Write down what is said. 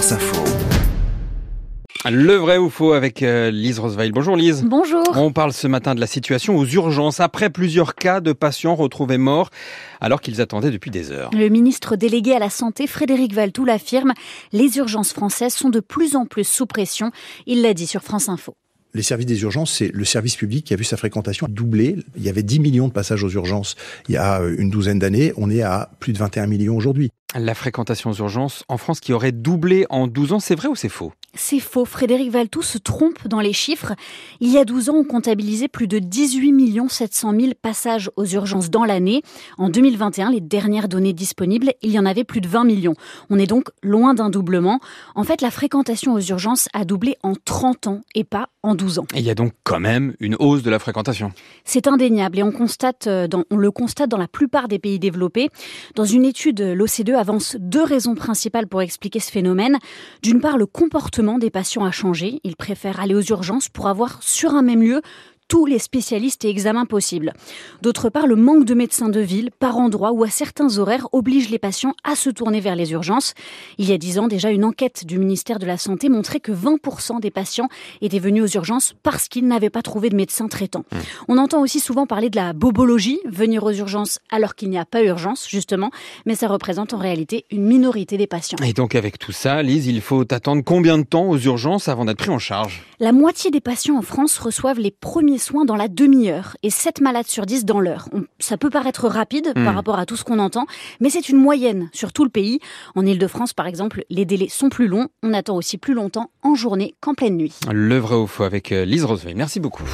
France Info. Le vrai ou faux avec euh, Lise Roseveil. Bonjour Lise. Bonjour. On parle ce matin de la situation aux urgences après plusieurs cas de patients retrouvés morts alors qu'ils attendaient depuis des heures. Le ministre délégué à la Santé, Frédéric Valtou, l'affirme. Les urgences françaises sont de plus en plus sous pression. Il l'a dit sur France Info. Les services des urgences, c'est le service public qui a vu sa fréquentation doubler. Il y avait 10 millions de passages aux urgences il y a une douzaine d'années. On est à plus de 21 millions aujourd'hui. La fréquentation aux urgences en France qui aurait doublé en 12 ans, c'est vrai ou c'est faux? C'est faux. Frédéric Valtou se trompe dans les chiffres. Il y a 12 ans, on comptabilisait plus de 18 700 000 passages aux urgences dans l'année. En 2021, les dernières données disponibles, il y en avait plus de 20 millions. On est donc loin d'un doublement. En fait, la fréquentation aux urgences a doublé en 30 ans et pas en 12 ans. Et il y a donc quand même une hausse de la fréquentation. C'est indéniable et on, constate euh, dans, on le constate dans la plupart des pays développés. Dans une étude, l'OCDE avance deux raisons principales pour expliquer ce phénomène. D'une part, le comportement des patients a changé. Ils préfèrent aller aux urgences pour avoir sur un même lieu tous les spécialistes et examens possibles. D'autre part, le manque de médecins de ville, par endroit ou à certains horaires, oblige les patients à se tourner vers les urgences. Il y a dix ans, déjà, une enquête du ministère de la Santé montrait que 20% des patients étaient venus aux urgences parce qu'ils n'avaient pas trouvé de médecin traitant. Mmh. On entend aussi souvent parler de la bobologie, venir aux urgences alors qu'il n'y a pas urgence, justement, mais ça représente en réalité une minorité des patients. Et donc avec tout ça, Lise, il faut attendre combien de temps aux urgences avant d'être pris en charge? La moitié des patients en France reçoivent les premiers soins dans la demi-heure et 7 malades sur 10 dans l'heure. Ça peut paraître rapide par hmm. rapport à tout ce qu'on entend, mais c'est une moyenne sur tout le pays. En Ile-de-France, par exemple, les délais sont plus longs. On attend aussi plus longtemps en journée qu'en pleine nuit. Le vrai ou faux avec euh, Lise Roseveil. Merci beaucoup.